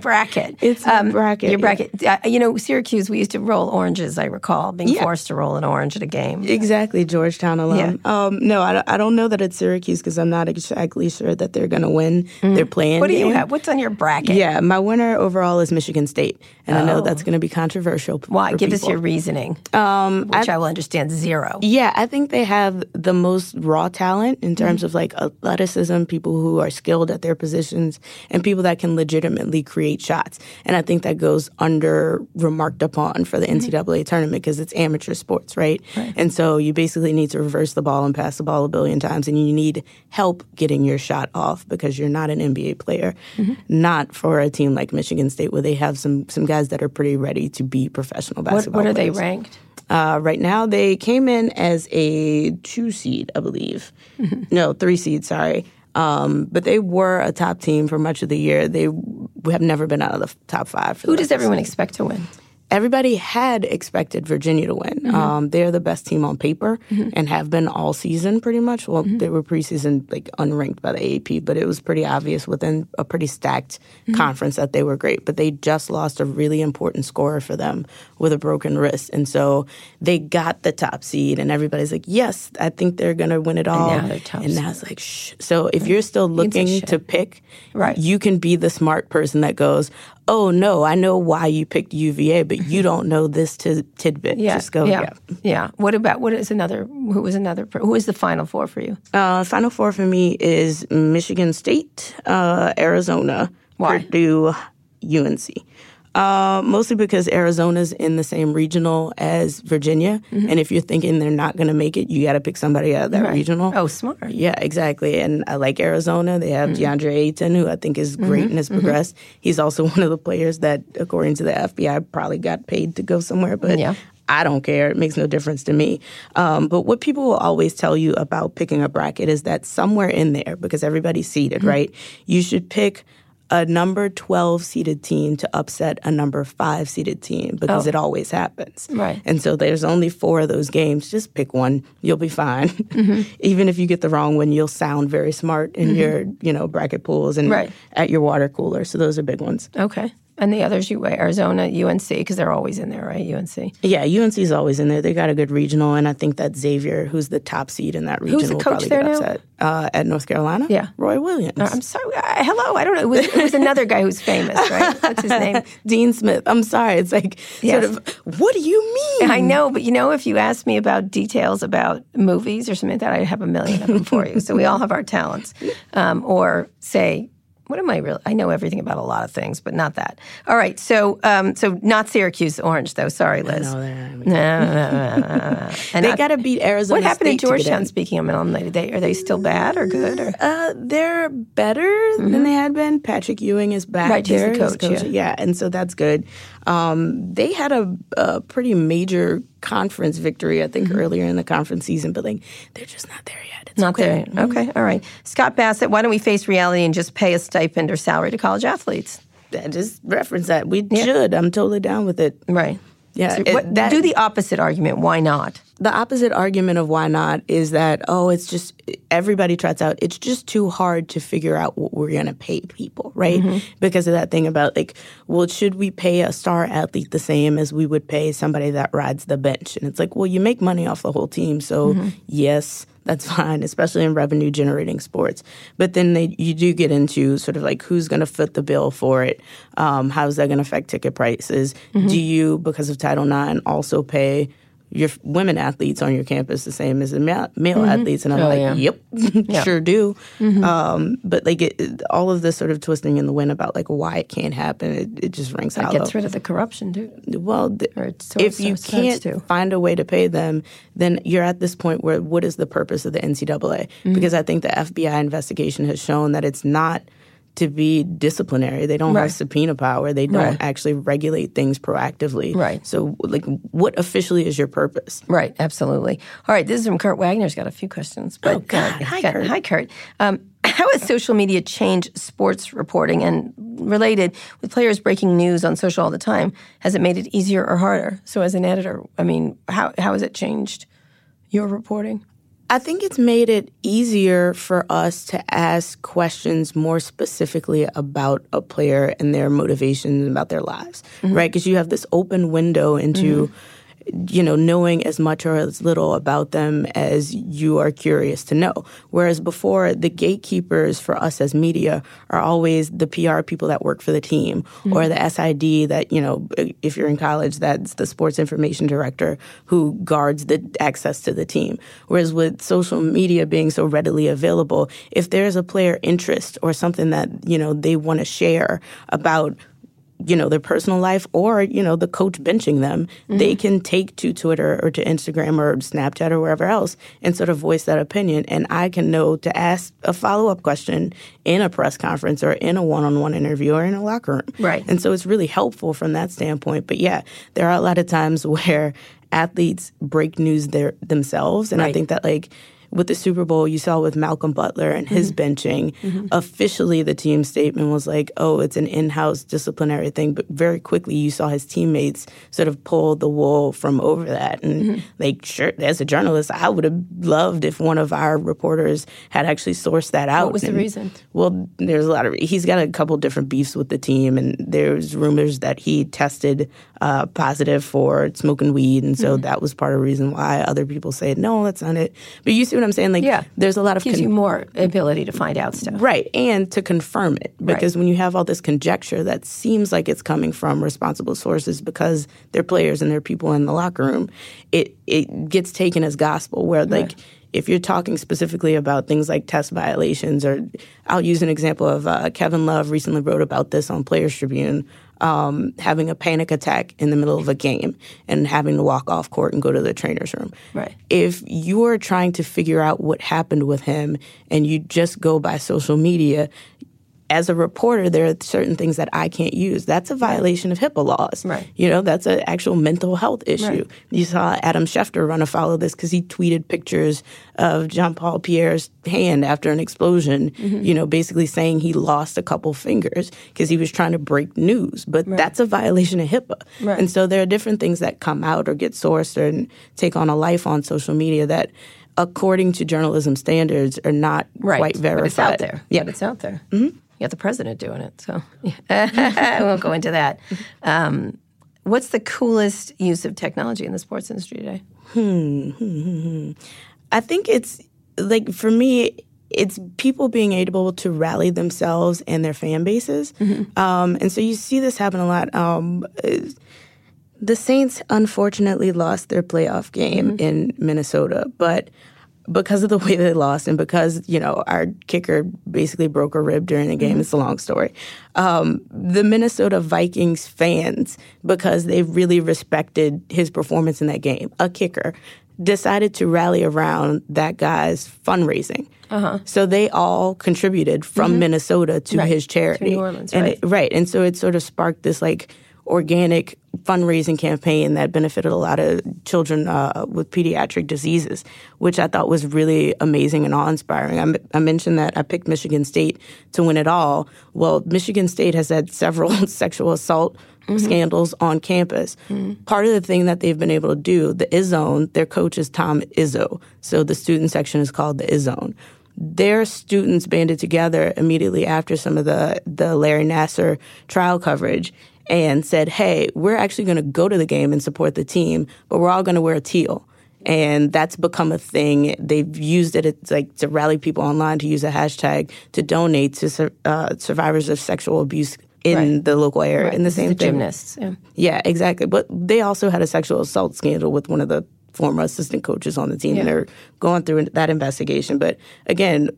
bracket. It's a bracket, Your yeah. bracket. Uh, you know, Syracuse. We used to roll oranges. I recall being Yeah. forced to roll an orange at a game. Exactly, Georgetown alum. Um, no, I don't, I don't know that it's Syracuse because I'm not exactly sure that they're going to win. They're playing. Mm. What do you game. have? What's on your bracket? Yeah, my winner overall is Michigan State, and I know that's going to be controversial. Oh. Why? Give us your reasoning. Um, which I, will understand zero. Yeah, I think they have the most raw talent in Mm-hmm. terms of like athleticism, people who are skilled at their positions, and people that can legitimately create shots. And I think that goes under remarked upon for the Mm-hmm. NCAA tournament because it's amateur sports, right? And so you basically need to reverse the ball and pass the ball a billion times, and you need help getting your shot off because you're not an NBA player. Mm-hmm. Not for a team like Michigan State where they have some some guys that are pretty ready to be professional What, basketball what are they ranked? Uh, right now, they came in as a two seed, I believe. No, three seed, sorry. Um, but they were a top team for much of the year. They have never been out of the top five. For Who the does rest of the everyone season. expect to win? Everybody had expected Virginia to win. Mm-hmm. Um, they're the best team on paper and have been all season pretty much. Well, Mm-hmm. they were preseason like unranked by the AP, but it was pretty obvious within a pretty stacked Mm-hmm. conference that they were great. But they just lost a really important scorer for them with a broken wrist, and so they got the top seed. And everybody's like, "Yes, I think they're going to win it all." now they're toast. And now it's like, "Shh." So if you're still looking to pick, Right. you can be the smart person that goes, "Oh no, I know why you picked UVA, but you don't know this t- tidbit." Yeah, Just go, yeah, yeah. yeah. What about what is another? Who was another? Who is the final four for you? Uh, Final four for me is Michigan State, uh, Arizona, Why? Purdue, UNC. Uh, mostly because Arizona's in the same regional as Virginia, mm-hmm. and if you're thinking they're not going to make it, you got to pick somebody out of that Right. regional. Oh, smart. Yeah, exactly. And I like Arizona. They have mm-hmm. DeAndre Ayton, who I think is mm-hmm. great and has progressed. He's also one of the players that, according to the FBI, probably got paid to go somewhere, but Yeah. I don't care. It makes no difference to me. Um, but what people will always tell you about picking a bracket is that somewhere in there, because everybody's seated, right, you should pick a number 12 seeded team to upset a number 5 seeded team because oh. it always happens. Right. And so there's only four of those games. Just pick one. You'll be fine. Mm-hmm. Even if you get the wrong one, you'll sound very smart in mm-hmm. your, you know, bracket pools and Right. at your water cooler. So those are big ones. Okay. And the others, you Arizona, UNC, because they're always in there, right? UNC. Yeah, UNC's always in there. They got a good regional, and I think that Xavier, who's the top seed in that region, the will coach probably there get now? upset. Uh, at North Carolina? Yeah. Roy Williams. I'm sorry. Uh, hello. I don't know. It was, it was another guy who's famous, right? What's his name? Dean Smith. I'm sorry. It's like Yes. sort of, what do you mean? I know, but you know, if you ask me about details about movies or something like that, I have a million of them for you. So we all have our talents. Um, or say, what am I really? I know everything about a lot of things, but not that. All right. So, um, so not Syracuse Orange, though. Sorry, Liz. No, No. And they got to beat Arizona. what happened in State to Georgetown? in. Speaking of alumni today, are they still bad or good? Or Uh, they're better than they had been. Patrick Ewing is back Mm-hmm. Right, he's the there. as coach, yeah. and so that's good. Um, they had a, a pretty major conference victory, I think, earlier in the conference season, but like they're just not there yet. It's Mm-hmm. not there? okay. Okay. All right. Scott Bassett, why don't we face reality and just pay a stipend or salary to college athletes? I just reference that. We should. I'm totally down with it. Right. Yeah, So it- that- do the opposite argument. Why not? the opposite argument of why not is that oh it's just everybody tries out it's just too hard to figure out what we're going to pay people right mm-hmm. because of that thing about like well should we pay a star athlete the same as we would pay somebody that rides the bench and it's like well you make money off the whole team so mm-hmm. yes that's fine, especially in revenue generating sports. But then they, you do get into sort of like who's going to foot the bill for it? Um, how's that going to affect ticket prices? Mm-hmm. Do you, because of Title IX, also pay your women athletes on your campus the same as the male, mm-hmm. athletes and i'm oh, like yeah. yep yeah. sure do mm-hmm. um, but like it, all of this sort of twisting in the wind about like why it can't happen it, it just rings it hollow. gets rid of the corruption too well if you can't find a way to pay them then you're at this point where what is the purpose of the ncaa mm-hmm. because i think the fbi investigation has shown that it's not – to be disciplinary. They don't right. have subpoena power. They don't right. actually regulate things proactively. Right. So, like, what officially is your purpose? Right. Absolutely. All right. This is from Kurt Wagner. He's got a few questions. But, oh, God. Uh, hi, got, Kurt. Hi, Kurt. Um, how has social media changed sports reporting? And related, with players breaking news on social all the time, has it made it easier or harder? So, as an editor, I mean, how, how has it changed your reporting? I think it's made it easier for us to ask questions more specifically about a player and their motivations about their lives, mm-hmm. right? Because you have this open window into. Mm-hmm you know, knowing as much or as little about them as you are curious to know. Whereas before, the gatekeepers for us as media are always the PR people that work for the team mm-hmm. or the SID that, you know, if you're in college, that's the sports information director who guards the access to the team. Whereas with social media being so readily available, if there's a player interest or something that, you know, they want to share about you know their personal life or you know the coach benching them mm-hmm. they can take to twitter or to instagram or snapchat or wherever else and sort of voice that opinion. And i can know to ask a follow-up question in a press conference or in a one-on-one interview or in a locker room. Right. And so it's really helpful from that standpoint. But yeah there are a lot of times where athletes break news their, themselves. And right. i think that like with the Super Bowl, you saw with Malcolm Butler and his mm-hmm. benching. Mm-hmm. Officially, the team statement was like, oh, it's an in house disciplinary thing. But very quickly, you saw his teammates sort of pull the wool from over that. And, mm-hmm. like, sure, as a journalist, I would have loved if one of our reporters had actually sourced that out. What was and, the reason? Well, there's a lot of, he's got a couple different beefs with the team. And there's rumors that he tested uh, positive for smoking weed. And so mm-hmm. that was part of the reason why other people said no, that's not it. But you see what I'm saying? Like, yeah. there's a lot of gives con- you more ability to find out stuff, right? And to confirm it, because right. when you have all this conjecture that seems like it's coming from responsible sources because they're players and they're people in the locker room, it it gets taken as gospel. Where like. Right if you're talking specifically about things like test violations, or I'll use an example of uh, Kevin Love recently wrote about this on Players Tribune, um, having a panic attack in the middle of a game and having to walk off court and go to the trainer's room. Right. If you're trying to figure out what happened with him and you just go by social media, as a reporter, there are certain things that I can't use. That's a violation of HIPAA laws. Right. You know, that's an actual mental health issue. Right. You saw Adam Schefter run afoul of this because he tweeted pictures of Jean Paul Pierre's hand after an explosion, mm-hmm. you know, basically saying he lost a couple fingers because he was trying to break news. But right. that's a violation of HIPAA. Right. And so there are different things that come out or get sourced and take on a life on social media that according to journalism standards are not right. quite verified. But it's out there. Yeah, but it's out there. Mm-hmm. You got the president doing it, so I won't go into that. Um, what's the coolest use of technology in the sports industry today? Hmm, hmm, hmm, hmm. I think it's like for me, it's people being able to rally themselves and their fan bases, mm-hmm. um, and so you see this happen a lot. Um, the Saints unfortunately lost their playoff game mm-hmm. in Minnesota, but because of the way they lost and because you know our kicker basically broke a rib during the game mm-hmm. it's a long story um, the minnesota vikings fans because they really respected his performance in that game a kicker decided to rally around that guy's fundraising uh-huh. so they all contributed from mm-hmm. minnesota to right. his charity to new orleans and right. It, right and so it sort of sparked this like organic fundraising campaign that benefited a lot of children uh, with pediatric diseases, which I thought was really amazing and awe-inspiring. I, I mentioned that I picked Michigan State to win it all. Well, Michigan State has had several sexual assault scandals on campus. Part of the thing that they've been able to do, the Izzone, their coach is Tom Izzo. So the student section is called the Izzone. Their students banded together immediately after some of the, the Larry Nassar trial coverage and said, hey, we're actually going to go to the game and support the team, but we're all going to wear a teal and that's become a thing. They've used it it's like to rally people online to use a hashtag to donate to uh, survivors of sexual abuse in Right. the local area. Right. And the same the thing. gymnasts. Yeah. Yeah, exactly. But they also had a sexual assault scandal with one of the former assistant coaches on the team, Yeah. and they're going through that investigation. But again,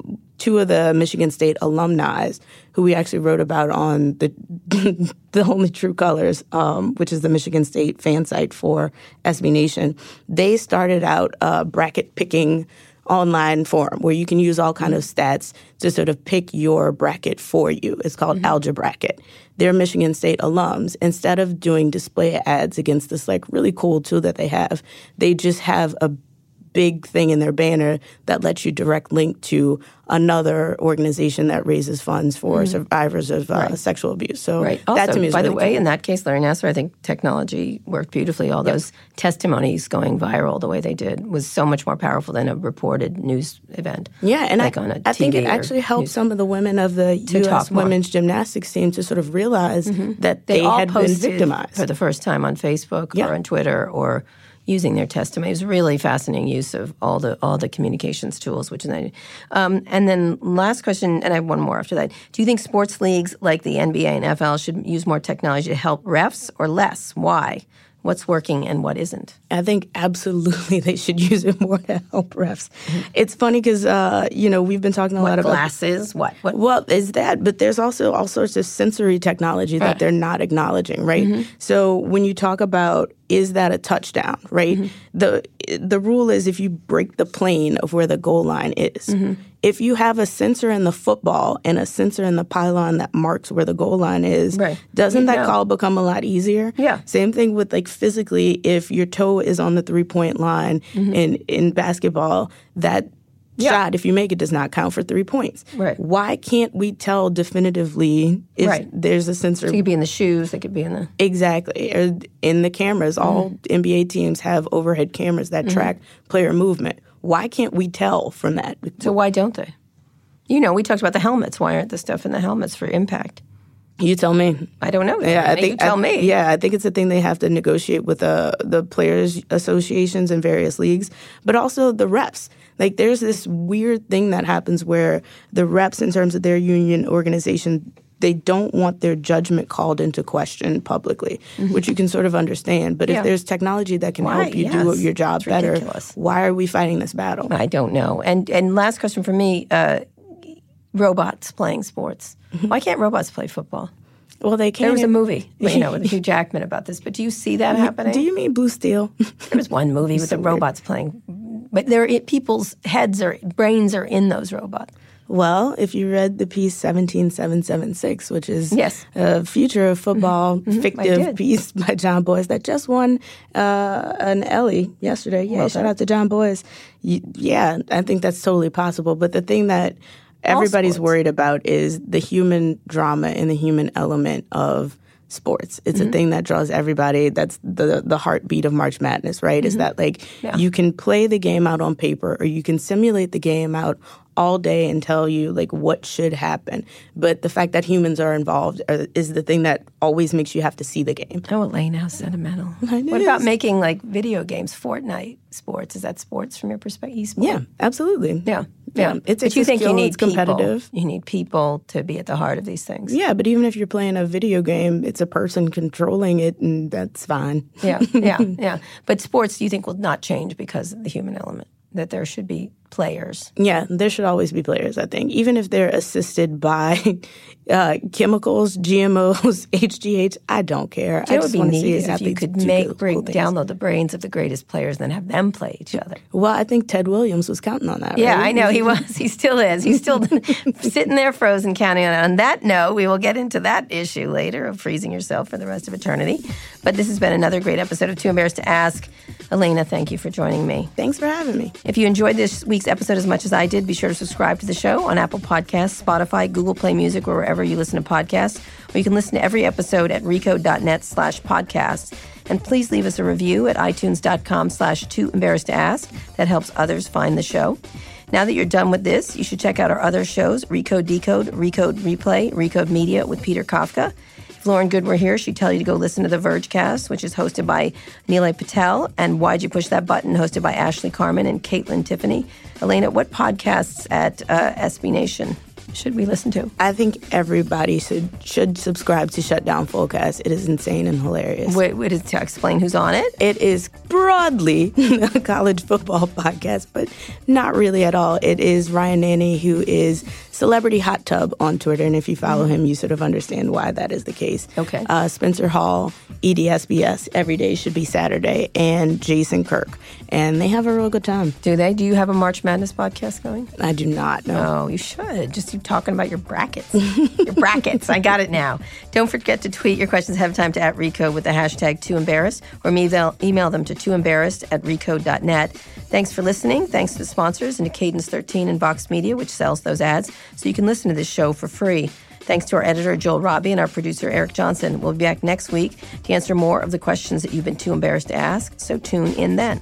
two of the Michigan State alumni who we actually wrote about on the the only true colors, um, which is the Michigan State fan site for SB Nation, they started out a bracket picking online forum where you can use all kind of stats to sort of pick your bracket for you. It's called Algebra Bracket. They're Michigan State alums. Instead of doing display ads against this like really cool tool that they have, they just have a big thing in their banner that lets you direct link to another organization that raises funds for survivors of uh, sexual abuse. So Mm-hmm. Right. Also, that to me by the way, cool. in that case, Larry Nassar, I think technology worked beautifully. All those testimonies going viral the way they did was so much more powerful than a reported news event. Yeah, and like I, on a I think it actually helped news- some of the women of the U.S. Mm-hmm. women's gymnastics team to sort of realize that they, all had been posted victimized. for the first time on Facebook Yeah. or on Twitter or using their testimony. It was really fascinating use of all the all the communications tools, which is nice. Um, and then last question, and I have one more after that. Do you think sports leagues like the NBA and NFL should use more technology to help refs or less? Why? What's working and what isn't? I think absolutely they should use it more to help refs. It's funny because uh, you know we've been talking a lot about Glasses? What? What? Well, is that, but there's also all sorts of sensory technology that Right. they're not acknowledging, right? So when you talk about is that a touchdown, right? The the rule is if you break the plane of where the goal line is. Mm-hmm. If you have a sensor in the football and a sensor in the pylon that marks where the goal line is, Right. doesn't that know. call become a lot easier? Yeah. Same thing with like physically, if your toe is on the three point line mm-hmm. in in basketball, that Yeah. shot, if you make it, does not count for three points. Right. Why can't we tell definitively if Right. there's a sensor? It could be in the shoes. It could be in the. Exactly. Or in the cameras. All Mm-hmm. NBA teams have overhead cameras that track player movement. Why can't we tell from that? So why don't they? You know, we talked about the helmets. Why aren't the stuff in the helmets for impact? You tell me. I don't know. Yeah, I think you tell I- me. Yeah, I think it's a thing they have to negotiate with uh, the players' associations and various leagues, but also the reps. Like, there's this weird thing that happens where the reps, in terms of their union organization, they don't want their judgment called into question publicly, which you can sort of understand. But Mm-hmm. Yeah. if there's technology that can Why? help you do your job It's better, ridiculous. why are we fighting this battle? I don't know. And and last question for me: uh, robots playing sports. Why can't robots play football? Well, they can't. There was a movie, you know, with Hugh Jackman about this. But do you see that happening? Do you mean Blue Steel? there was one movie with the robots playing, but they're it, people's heads or brains are in those robots. Well, if you read the piece 17776, which is Yes. a future of football fictive piece by Jon Bois that just won uh, an Ellie yesterday. Yeah, shout out to Jon Bois. Y- Yeah, I think that's totally possible. But the thing that everybody's worried about is the human drama and the human element of sports. It's Mm-hmm. a thing that draws everybody. That's the the heartbeat of March Madness, right? Is that like Mm-hmm. Yeah. you can play the game out on paper or you can simulate the game out all day and tell you like what should happen. But the fact that humans are involved are, is the thing that always makes you have to see the game. Oh, Elena, how sentimental. It What about making like video games, Fortnite sports? Is that sports from your perspective? Esport? Yeah, absolutely. yeah, yeah. Yeah, it's- but it's you think you need competitive. People. You need people to be at the heart of these things. Yeah, but even if you're playing a video game, it's a person controlling it, and that's fine. yeah, yeah, yeah. But sports, do you think will not change because of the human element? That there should be players. Yeah, there should always be players, I think. Even if they're assisted by uh, chemicals, GMOs, HGH, I don't care. I It would just be want to see neat if you could make bring, things. download the brains of the greatest players, and then have them play each other. Well, I think Ted Williams was counting on that. Yeah, right? I know he was. He still is. He's still sitting there frozen, counting on it. On that note, we will get into that issue later of freezing yourself for the rest of eternity. But this has been another great episode of Too Embarrassed to Ask. Elena, thank you for joining me. Thanks for having me. If you enjoyed this week's episode as much as I did, be sure to subscribe to the show on Apple Podcasts, Spotify, Google Play Music, or wherever you listen to podcasts. Or you can listen to every episode at recode.net slash podcasts. And please leave us a review at itunes.com slash too embarrassed to ask. That helps others find the show. Now that you're done with this, you should check out our other shows, Recode Decode, Recode Replay, Recode Media with Peter Kafka. If Lauren Goode were here, she'd tell you to go listen to the Vergecast, which is hosted by Nilay Patel, and Why'd You Push That Button, hosted by Ashley Carman and Kaitlyn Tiffany. Elena, what podcasts at uh, SB Nation should we listen to? I think everybody should should subscribe to Shutdown Fullcast. It is insane and hilarious. Wait, wait, to explain who's on it? It is broadly a college football podcast, but not really at all. It is Ryan Nanni, who is Celebrity Hot Tub on Twitter, and if you follow him, you sort of understand why that is the case. Okay. Uh, Spencer Hall, EDSBS, Every Day Should Be Saturday, and Jason Kirk, and they have a real good time. Do they? Do you have a March Madness podcast going? I do not know. Oh, you should. Just keep talking about your brackets. your brackets. I got it now. Don't forget to tweet your questions ahead of time to at Recode with the hashtag too embarrassed or email, email them to too embarrassed at recode.net. Thanks for listening. Thanks to the sponsors and to Cadence 13 and Vox Media, which sells those ads, so you can listen to this show for free. Thanks to our editor, Joel Robbie, and our producer, Eric Johnson. We'll be back next week to answer more of the questions that you've been too embarrassed to ask, so tune in then.